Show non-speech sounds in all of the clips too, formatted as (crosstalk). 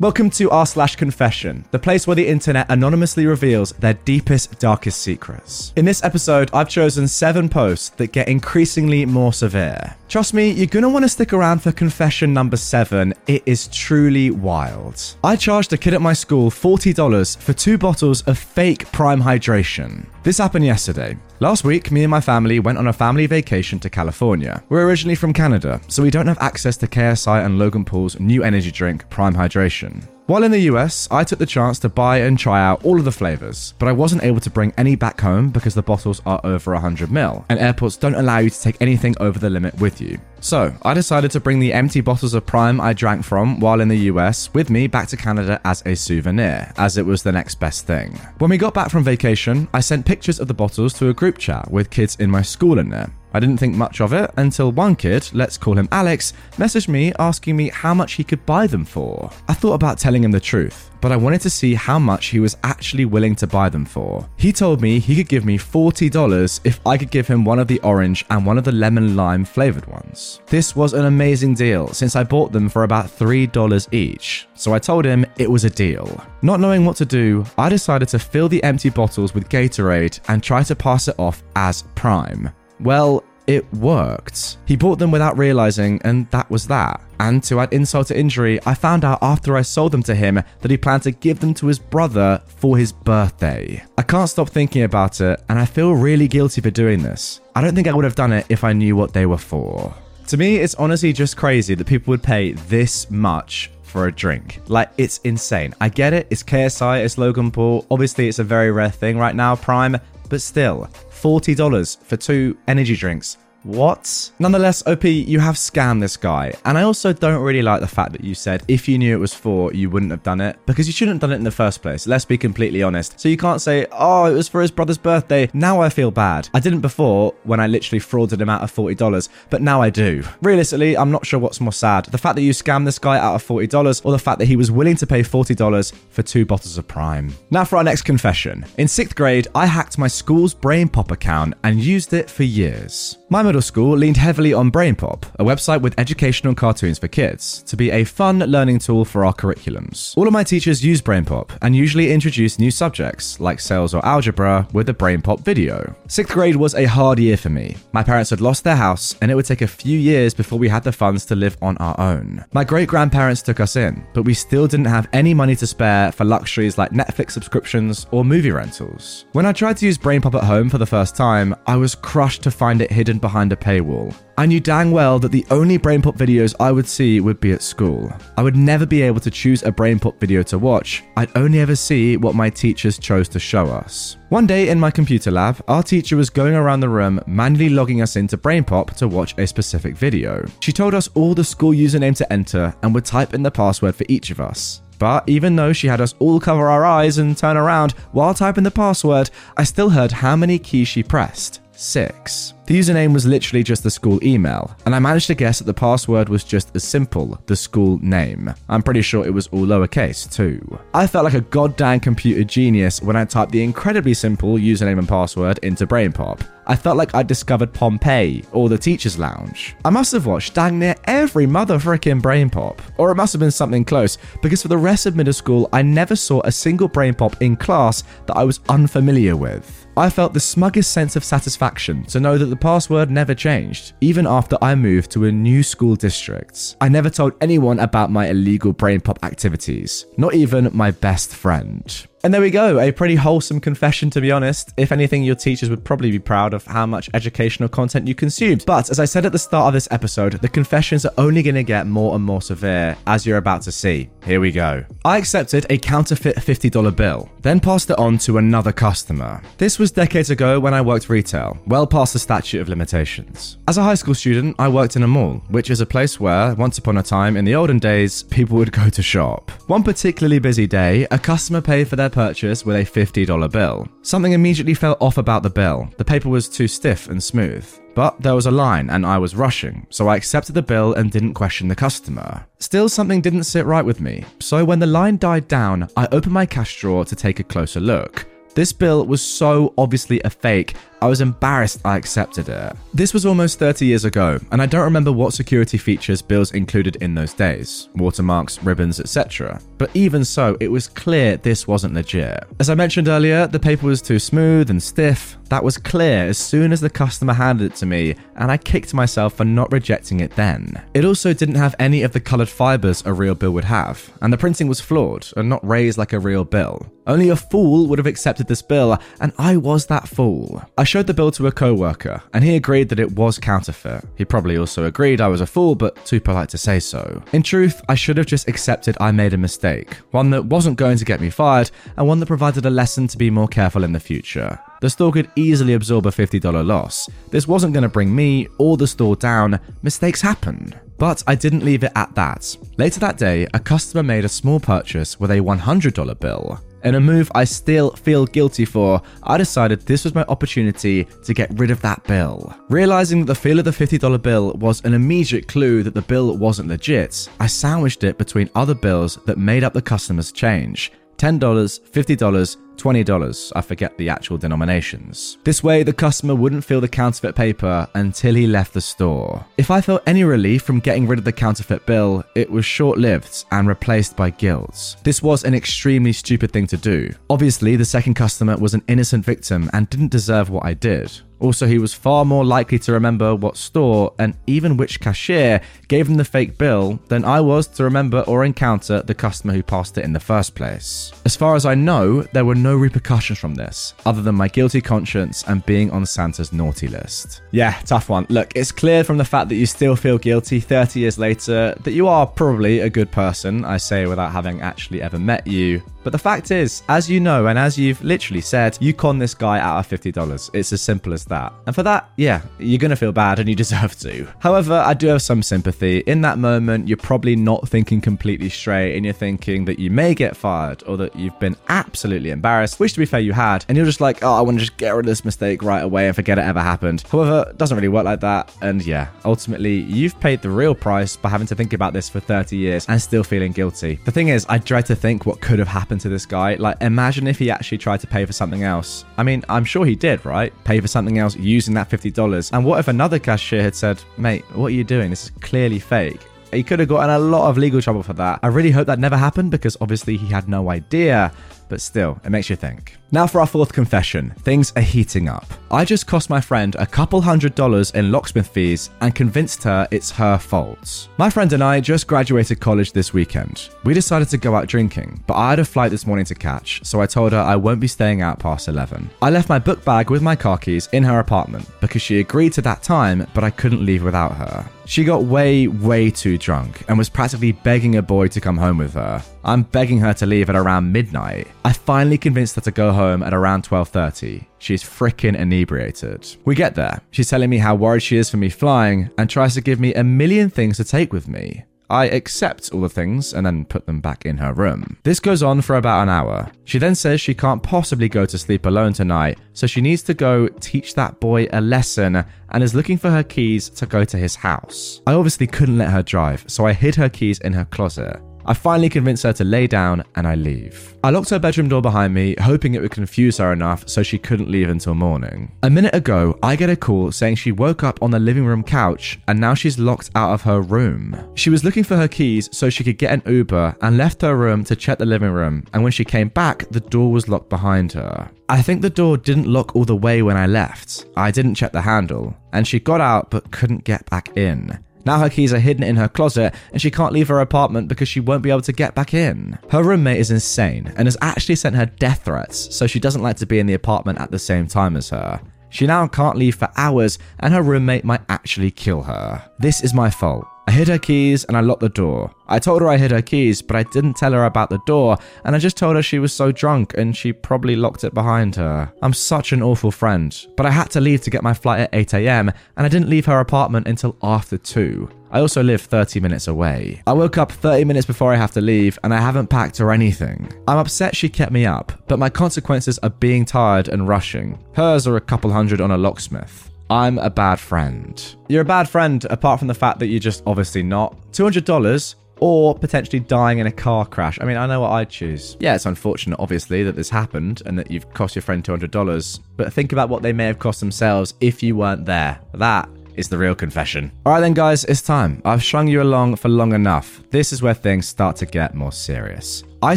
Welcome to r slash confession, the place where the internet anonymously reveals their deepest, darkest secrets. In this episode, I've chosen seven posts that get increasingly more severe. Trust me, you're gonna wanna stick around for confession number seven. It is truly wild. I charged a kid at my school $40 for two bottles of fake prime hydration. This happened yesterday. Last week, me and my family went on a family vacation to California. We're originally from Canada, so we don't have access to KSI and Logan Paul's new energy drink, Prime Hydration. While in the US, I took the chance to buy and try out all of the flavors, but I wasn't able to bring any back home because the bottles are over 100ml, and airports don't allow you to take anything over the limit with you. So, I decided to bring the empty bottles of Prime I drank from while in the US with me back to Canada as a souvenir, as it was the next best thing. When we got back from vacation, I sent pictures of the bottles to a group chat with kids in my school in there. I didn't think much of it until one kid, let's call him Alex, messaged me asking me how much he could buy them for. I thought about telling him the truth, but I wanted to see how much he was actually willing to buy them for. He told me he could give me $40 if I could give him one of the orange and one of the lemon lime flavored ones. This was an amazing deal since I bought them for about $3 each, so I told him it was a deal. Not knowing what to do, I decided to fill the empty bottles with Gatorade and try to pass it off as Prime. Well, it worked. He bought them without realizing, and that was that. And to add insult to injury, I found out after I sold them to him that he planned to give them to his brother for his birthday. I can't stop thinking about it, and I feel really guilty for doing this. I don't think I would have done it if I knew what they were for. To me, it's honestly just crazy that people would pay this much for a drink. Like, it's insane. I get it, it's KSI, it's Logan Paul. Obviously, it's a very rare thing right now, Prime, but still, $40 for two energy drinks what? Nonetheless, OP, you have scammed this guy. And I also don't really like the fact that you said if you knew it was for, you wouldn't have done it. Because you shouldn't have done it in the first place. Let's be completely honest. So you can't say, oh, it was for his brother's birthday. Now I feel bad. I didn't before when I literally frauded him out of $40, but now I do. Realistically, I'm not sure what's more sad. The fact that you scammed this guy out of $40 or the fact that he was willing to pay $40 for two bottles of Prime. Now for our next confession. In sixth grade, I hacked my school's BrainPop account and used it for years. My middle school leaned heavily on BrainPop, a website with educational cartoons for kids, to be a fun learning tool for our curriculums. All of my teachers use BrainPop and usually introduce new subjects like sales or algebra with a BrainPop video. Sixth grade was a hard year for me. My parents had lost their house and it would take a few years before we had the funds to live on our own. My great grandparents took us in, but we still didn't have any money to spare for luxuries like Netflix subscriptions or movie rentals. When I tried to use BrainPop at home for the first time, I was crushed to find it hidden behind a paywall. I knew dang well that the only BrainPop videos I would see would be at school. I would never be able to choose a BrainPop video to watch. I'd only ever see what my teachers chose to show us. One day in my computer lab, our teacher was going around the room manually logging us into BrainPop to watch a specific video. She told us all the school username to enter and would type in the password for each of us. But even though she had us all cover our eyes and turn around while typing the password, I still heard how many keys she pressed. Six. The username was literally just the school email, and I managed to guess that the password was just as simple the school name. I'm pretty sure it was all lowercase, too. I felt like a goddamn computer genius when I typed the incredibly simple username and password into BrainPop. I felt like I'd discovered Pompeii or the Teacher's Lounge. I must have watched dang near every mother BrainPop. Or it must have been something close, because for the rest of middle school, I never saw a single BrainPop in class that I was unfamiliar with. I felt the smuggest sense of satisfaction to know that the password never changed, even after I moved to a new school district. I never told anyone about my illegal brain pop activities, not even my best friend. And there we go, a pretty wholesome confession to be honest. If anything, your teachers would probably be proud of how much educational content you consumed. But as I said at the start of this episode, the confessions are only going to get more and more severe, as you're about to see. Here we go. I accepted a counterfeit $50 bill, then passed it on to another customer. This was decades ago when I worked retail, well past the statute of limitations. As a high school student, I worked in a mall, which is a place where, once upon a time in the olden days, people would go to shop. One particularly busy day, a customer paid for their their purchase with a $50 bill. Something immediately felt off about the bill. The paper was too stiff and smooth. But there was a line and I was rushing, so I accepted the bill and didn't question the customer. Still, something didn't sit right with me, so when the line died down, I opened my cash drawer to take a closer look. This bill was so obviously a fake, I was embarrassed I accepted it. This was almost 30 years ago, and I don't remember what security features bills included in those days watermarks, ribbons, etc. But even so, it was clear this wasn't legit. As I mentioned earlier, the paper was too smooth and stiff. That was clear as soon as the customer handed it to me, and I kicked myself for not rejecting it then. It also didn't have any of the coloured fibres a real bill would have, and the printing was flawed and not raised like a real bill. Only a fool would have accepted this bill, and I was that fool. I showed the bill to a co worker, and he agreed that it was counterfeit. He probably also agreed I was a fool, but too polite to say so. In truth, I should have just accepted I made a mistake, one that wasn't going to get me fired, and one that provided a lesson to be more careful in the future. The store could easily absorb a $50 loss. This wasn't going to bring me or the store down. Mistakes happen. But I didn't leave it at that. Later that day, a customer made a small purchase with a $100 bill. In a move I still feel guilty for, I decided this was my opportunity to get rid of that bill. Realizing that the feel of the $50 bill was an immediate clue that the bill wasn't legit, I sandwiched it between other bills that made up the customer's change $10, $50, $20. I forget the actual denominations. This way, the customer wouldn't feel the counterfeit paper until he left the store. If I felt any relief from getting rid of the counterfeit bill, it was short lived and replaced by guilt. This was an extremely stupid thing to do. Obviously, the second customer was an innocent victim and didn't deserve what I did. Also, he was far more likely to remember what store and even which cashier gave him the fake bill than I was to remember or encounter the customer who passed it in the first place. As far as I know, there were no repercussions from this, other than my guilty conscience and being on Santa's naughty list. Yeah, tough one. Look, it's clear from the fact that you still feel guilty 30 years later that you are probably a good person, I say without having actually ever met you. But the fact is, as you know, and as you've literally said, you con this guy out of $50. It's as simple as that. And for that, yeah, you're gonna feel bad and you (laughs) deserve to. However, I do have some sympathy. In that moment, you're probably not thinking completely straight and you're thinking that you may get fired or that you've been absolutely embarrassed, which to be fair, you had. And you're just like, oh, I wanna just get rid of this mistake right away and forget it ever happened. However, it doesn't really work like that. And yeah, ultimately, you've paid the real price by having to think about this for 30 years and still feeling guilty. The thing is, I dread to think what could have happened to this guy. Like, imagine if he actually tried to pay for something else. I mean, I'm sure he did, right? Pay for something else using that $50. And what if another cashier had said, mate, what are you doing? This is clearly fake. He could have gotten a lot of legal trouble for that. I really hope that never happened because obviously he had no idea but still, it makes you think. Now for our fourth confession. Things are heating up. I just cost my friend a couple hundred dollars in locksmith fees and convinced her it's her fault. My friend and I just graduated college this weekend. We decided to go out drinking, but I had a flight this morning to catch, so I told her I won't be staying out past 11. I left my book bag with my car keys in her apartment because she agreed to that time, but I couldn't leave without her. She got way, way too drunk and was practically begging a boy to come home with her. I'm begging her to leave at around midnight. I finally convinced her to go home at around 12:30. She's freaking inebriated. We get there. She's telling me how worried she is for me flying and tries to give me a million things to take with me. I accept all the things and then put them back in her room. This goes on for about an hour. She then says she can't possibly go to sleep alone tonight, so she needs to go teach that boy a lesson and is looking for her keys to go to his house. I obviously couldn't let her drive, so I hid her keys in her closet. I finally convince her to lay down and I leave. I locked her bedroom door behind me, hoping it would confuse her enough so she couldn't leave until morning. A minute ago, I get a call saying she woke up on the living room couch and now she's locked out of her room. She was looking for her keys so she could get an Uber and left her room to check the living room, and when she came back, the door was locked behind her. I think the door didn't lock all the way when I left. I didn't check the handle, and she got out but couldn't get back in. Now her keys are hidden in her closet and she can't leave her apartment because she won't be able to get back in. Her roommate is insane and has actually sent her death threats, so she doesn't like to be in the apartment at the same time as her. She now can't leave for hours and her roommate might actually kill her. This is my fault. I hid her keys and I locked the door. I told her I hid her keys, but I didn't tell her about the door, and I just told her she was so drunk and she probably locked it behind her. I'm such an awful friend, but I had to leave to get my flight at 8am, and I didn't leave her apartment until after 2. I also live 30 minutes away. I woke up 30 minutes before I have to leave, and I haven't packed or anything. I'm upset she kept me up, but my consequences are being tired and rushing. Hers are a couple hundred on a locksmith. I'm a bad friend. You're a bad friend, apart from the fact that you're just obviously not. $200 or potentially dying in a car crash. I mean, I know what I'd choose. Yeah, it's unfortunate, obviously, that this happened and that you've cost your friend $200, but think about what they may have cost themselves if you weren't there. That is the real confession. All right, then, guys, it's time. I've strung you along for long enough. This is where things start to get more serious. I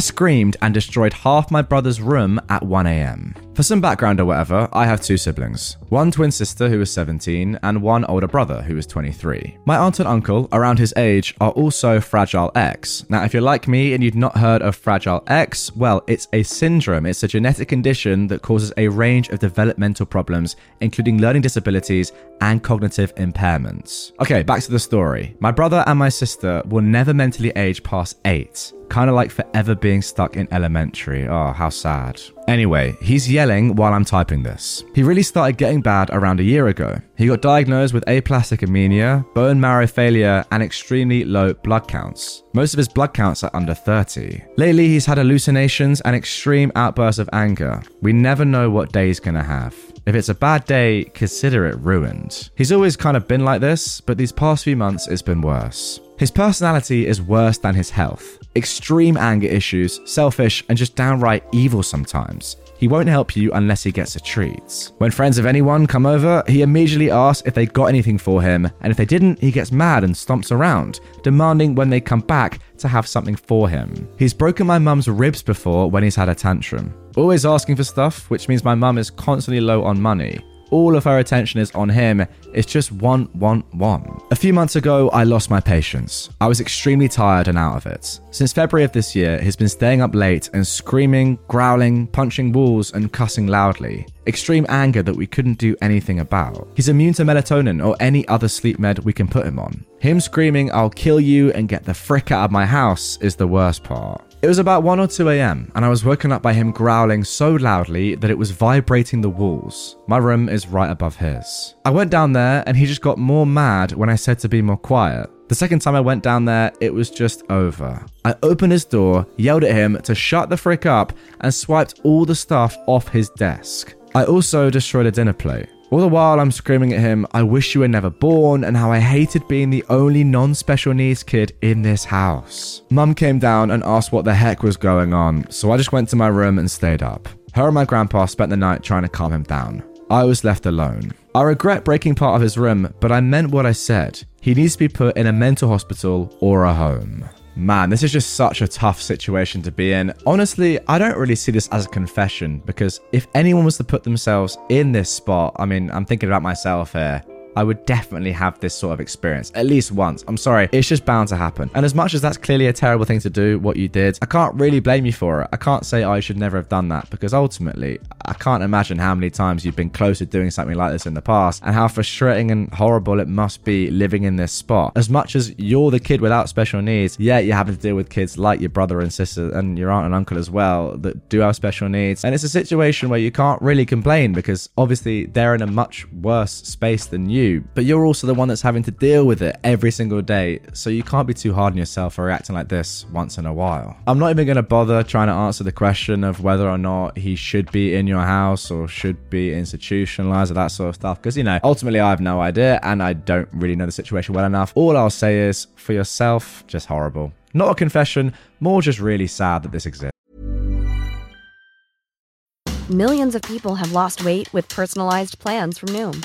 screamed and destroyed half my brother's room at 1am. For some background or whatever, I have two siblings one twin sister who is 17 and one older brother who is 23. My aunt and uncle, around his age, are also Fragile X. Now, if you're like me and you've not heard of Fragile X, well, it's a syndrome. It's a genetic condition that causes a range of developmental problems, including learning disabilities and cognitive impairments. Okay, back to the story. My brother and my sister will never mentally age past 8 kind of like forever being stuck in elementary. Oh, how sad. Anyway, he's yelling while I'm typing this. He really started getting bad around a year ago. He got diagnosed with aplastic anemia, bone marrow failure, and extremely low blood counts. Most of his blood counts are under 30. Lately, he's had hallucinations and extreme outbursts of anger. We never know what day he's gonna have. If it's a bad day, consider it ruined. He's always kind of been like this, but these past few months it's been worse. His personality is worse than his health. Extreme anger issues, selfish, and just downright evil sometimes. He won't help you unless he gets a treat. When friends of anyone come over, he immediately asks if they got anything for him, and if they didn't, he gets mad and stomps around, demanding when they come back to have something for him. He's broken my mum's ribs before when he's had a tantrum. Always asking for stuff, which means my mum is constantly low on money all of her attention is on him. It's just one, one, one. A few months ago, I lost my patience. I was extremely tired and out of it. Since February of this year, he's been staying up late and screaming, growling, punching walls, and cussing loudly. Extreme anger that we couldn't do anything about. He's immune to melatonin or any other sleep med we can put him on. Him screaming, I'll kill you and get the frick out of my house is the worst part. It was about 1 or 2 am, and I was woken up by him growling so loudly that it was vibrating the walls. My room is right above his. I went down there, and he just got more mad when I said to be more quiet. The second time I went down there, it was just over. I opened his door, yelled at him to shut the frick up, and swiped all the stuff off his desk. I also destroyed a dinner plate. All the while, I'm screaming at him, I wish you were never born, and how I hated being the only non special needs kid in this house. Mum came down and asked what the heck was going on, so I just went to my room and stayed up. Her and my grandpa spent the night trying to calm him down. I was left alone. I regret breaking part of his room, but I meant what I said. He needs to be put in a mental hospital or a home. Man, this is just such a tough situation to be in. Honestly, I don't really see this as a confession because if anyone was to put themselves in this spot, I mean, I'm thinking about myself here. I would definitely have this sort of experience at least once. I'm sorry, it's just bound to happen. And as much as that's clearly a terrible thing to do, what you did, I can't really blame you for it. I can't say I should never have done that because ultimately, I can't imagine how many times you've been close to doing something like this in the past and how frustrating and horrible it must be living in this spot. As much as you're the kid without special needs, yeah, you're having to deal with kids like your brother and sister and your aunt and uncle as well that do have special needs. And it's a situation where you can't really complain because obviously they're in a much worse space than you you, but you're also the one that's having to deal with it every single day, so you can't be too hard on yourself for reacting like this once in a while. I'm not even going to bother trying to answer the question of whether or not he should be in your house or should be institutionalized or that sort of stuff, because, you know, ultimately I have no idea and I don't really know the situation well enough. All I'll say is, for yourself, just horrible. Not a confession, more just really sad that this exists. Millions of people have lost weight with personalized plans from Noom,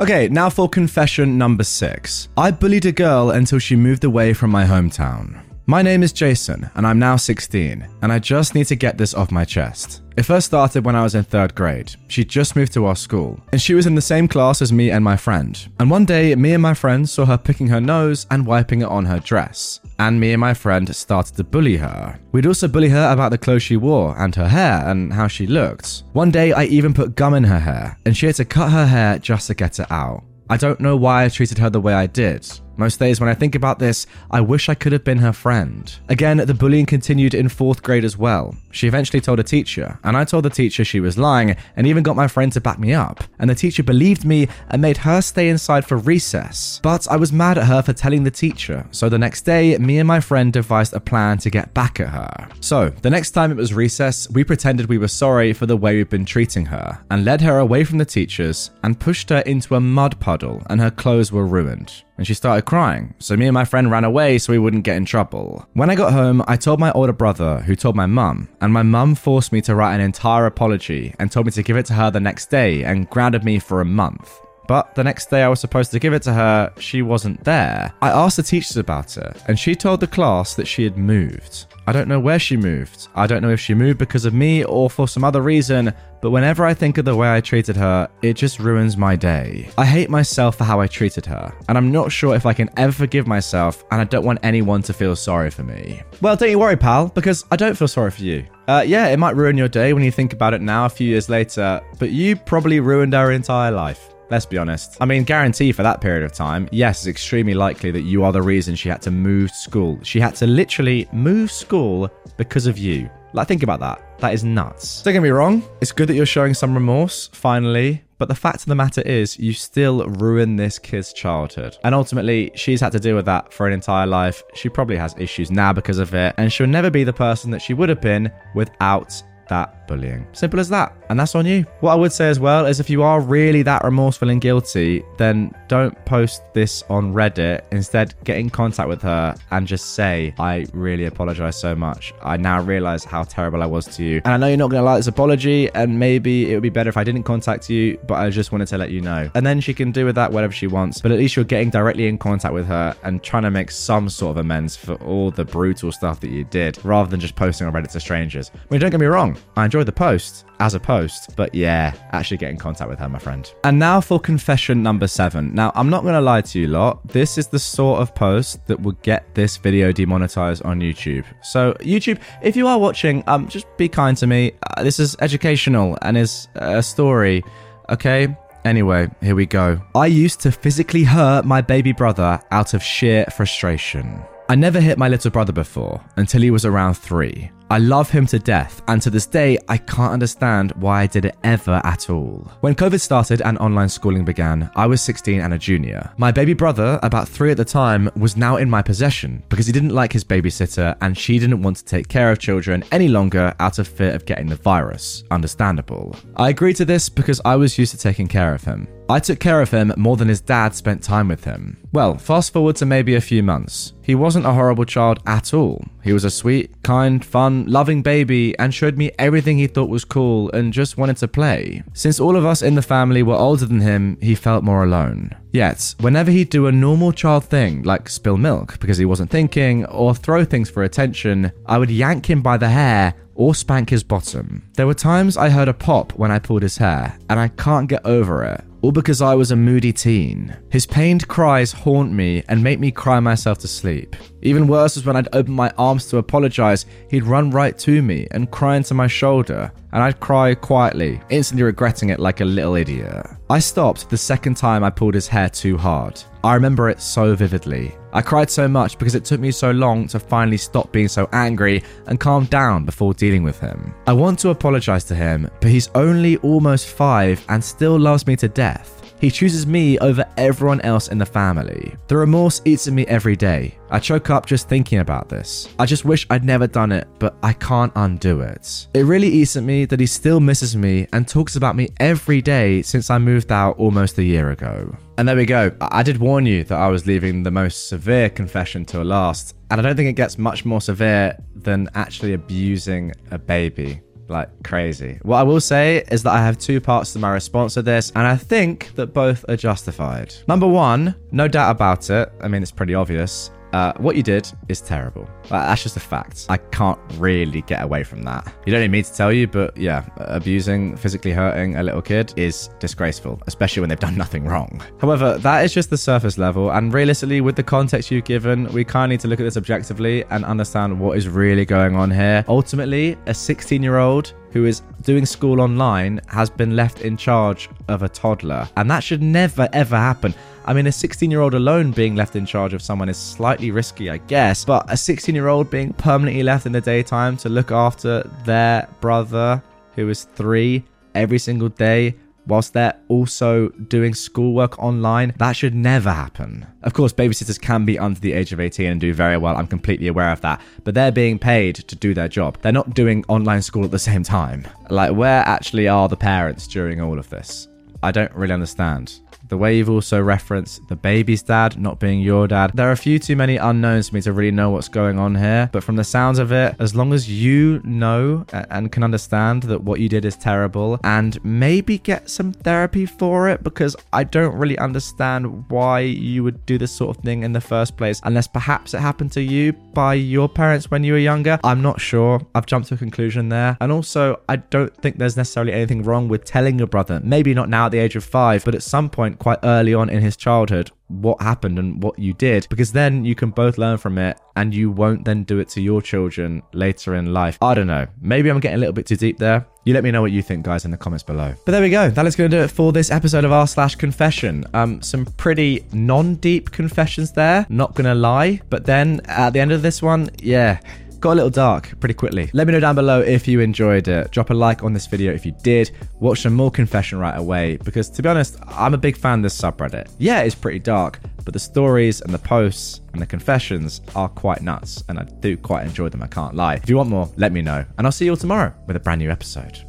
Okay, now for confession number six. I bullied a girl until she moved away from my hometown. My name is Jason, and I'm now 16, and I just need to get this off my chest. It first started when I was in third grade. She just moved to our school, and she was in the same class as me and my friend. And one day, me and my friend saw her picking her nose and wiping it on her dress. And me and my friend started to bully her. We'd also bully her about the clothes she wore and her hair and how she looked. One day, I even put gum in her hair, and she had to cut her hair just to get it out. I don't know why I treated her the way I did. Most days when I think about this, I wish I could have been her friend. Again, the bullying continued in fourth grade as well. She eventually told a teacher, and I told the teacher she was lying, and even got my friend to back me up. And the teacher believed me and made her stay inside for recess. But I was mad at her for telling the teacher, so the next day, me and my friend devised a plan to get back at her. So, the next time it was recess, we pretended we were sorry for the way we'd been treating her, and led her away from the teachers, and pushed her into a mud puddle, and her clothes were ruined and she started crying. So me and my friend ran away so we wouldn't get in trouble. When I got home, I told my older brother, who told my mum, and my mum forced me to write an entire apology and told me to give it to her the next day and grounded me for a month. But the next day I was supposed to give it to her, she wasn't there. I asked the teachers about it, and she told the class that she had moved. I don't know where she moved. I don't know if she moved because of me or for some other reason, but whenever I think of the way I treated her, it just ruins my day. I hate myself for how I treated her, and I'm not sure if I can ever forgive myself, and I don't want anyone to feel sorry for me. Well, don't you worry, pal, because I don't feel sorry for you. Uh, yeah, it might ruin your day when you think about it now, a few years later, but you probably ruined her entire life. Let's be honest. I mean, guarantee for that period of time, yes, it's extremely likely that you are the reason she had to move school. She had to literally move school because of you. Like, think about that. That is nuts. Don't get me wrong, it's good that you're showing some remorse, finally. But the fact of the matter is, you still ruin this kid's childhood. And ultimately, she's had to deal with that for an entire life. She probably has issues now because of it, and she'll never be the person that she would have been without that bullying. Simple as that. And that's on you. What I would say as well is if you are really that remorseful and guilty, then don't post this on Reddit. Instead, get in contact with her and just say, I really apologize so much. I now realize how terrible I was to you. And I know you're not going to like this apology, and maybe it would be better if I didn't contact you, but I just wanted to let you know. And then she can do with that whatever she wants. But at least you're getting directly in contact with her and trying to make some sort of amends for all the brutal stuff that you did, rather than just posting on Reddit to strangers. I mean, don't get me wrong, I enjoyed the post as a post, but yeah, actually get in contact with her, my friend. And now for confession number seven. Now, I'm not going to lie to you lot, this is the sort of post that would get this video demonetized on YouTube. So, YouTube, if you are watching, um, just be kind to me. Uh, this is educational and is a story, okay? Anyway, here we go. I used to physically hurt my baby brother out of sheer frustration. I never hit my little brother before until he was around three. I love him to death, and to this day, I can't understand why I did it ever at all. When COVID started and online schooling began, I was 16 and a junior. My baby brother, about three at the time, was now in my possession because he didn't like his babysitter and she didn't want to take care of children any longer out of fear of getting the virus. Understandable. I agreed to this because I was used to taking care of him. I took care of him more than his dad spent time with him. Well, fast forward to maybe a few months. He wasn't a horrible child at all. He was a sweet, kind, fun, loving baby and showed me everything he thought was cool and just wanted to play. Since all of us in the family were older than him, he felt more alone. Yet, whenever he'd do a normal child thing, like spill milk because he wasn't thinking, or throw things for attention, I would yank him by the hair or spank his bottom. There were times I heard a pop when I pulled his hair, and I can't get over it. All because I was a moody teen. His pained cries haunt me and make me cry myself to sleep. Even worse was when I'd open my arms to apologize, he'd run right to me and cry into my shoulder, and I'd cry quietly, instantly regretting it like a little idiot. I stopped the second time I pulled his hair too hard. I remember it so vividly. I cried so much because it took me so long to finally stop being so angry and calm down before dealing with him. I want to apologize to him, but he's only almost five and still loves me to death. He chooses me over everyone else in the family. The remorse eats at me every day. I choke up just thinking about this. I just wish I'd never done it, but I can't undo it. It really eats at me that he still misses me and talks about me every day since I moved out almost a year ago. And there we go. I did warn you that I was leaving the most severe confession to last, and I don't think it gets much more severe than actually abusing a baby like crazy. What I will say is that I have two parts to my response to this, and I think that both are justified. Number one, no doubt about it. I mean, it's pretty obvious. Uh, what you did is terrible. That's just a fact. I can't really get away from that. You don't need me to tell you, but yeah, abusing, physically hurting a little kid is disgraceful, especially when they've done nothing wrong. However, that is just the surface level, and realistically, with the context you've given, we kind of need to look at this objectively and understand what is really going on here. Ultimately, a 16 year old who is doing school online has been left in charge of a toddler, and that should never ever happen. I mean, a 16 year old alone being left in charge of someone is slightly risky, I guess, but a 16 year old being permanently left in the daytime to look after their brother, who is three, every single day, whilst they're also doing schoolwork online, that should never happen. Of course, babysitters can be under the age of 18 and do very well. I'm completely aware of that. But they're being paid to do their job. They're not doing online school at the same time. Like, where actually are the parents during all of this? I don't really understand. The way you've also referenced the baby's dad not being your dad. There are a few too many unknowns for me to really know what's going on here. But from the sounds of it, as long as you know and can understand that what you did is terrible and maybe get some therapy for it, because I don't really understand why you would do this sort of thing in the first place, unless perhaps it happened to you by your parents when you were younger. I'm not sure. I've jumped to a conclusion there. And also, I don't think there's necessarily anything wrong with telling your brother, maybe not now at the age of five, but at some point, quite early on in his childhood what happened and what you did because then you can both learn from it and you won't then do it to your children later in life. I don't know. Maybe I'm getting a little bit too deep there. You let me know what you think, guys, in the comments below. But there we go. That is going to do it for this episode of r slash confession. Um, some pretty non-deep confessions there. Not gonna lie. But then at the end of this one, yeah got a little dark pretty quickly. Let me know down below if you enjoyed it. Drop a like on this video if you did. Watch some more confession right away because to be honest, I'm a big fan of this subreddit. Yeah, it's pretty dark, but the stories and the posts and the confessions are quite nuts and I do quite enjoy them, I can't lie. If you want more, let me know. And I'll see you all tomorrow with a brand new episode.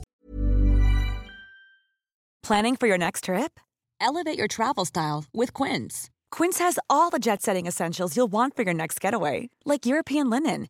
Planning for your next trip? Elevate your travel style with Quince. Quince has all the jet setting essentials you'll want for your next getaway, like European linen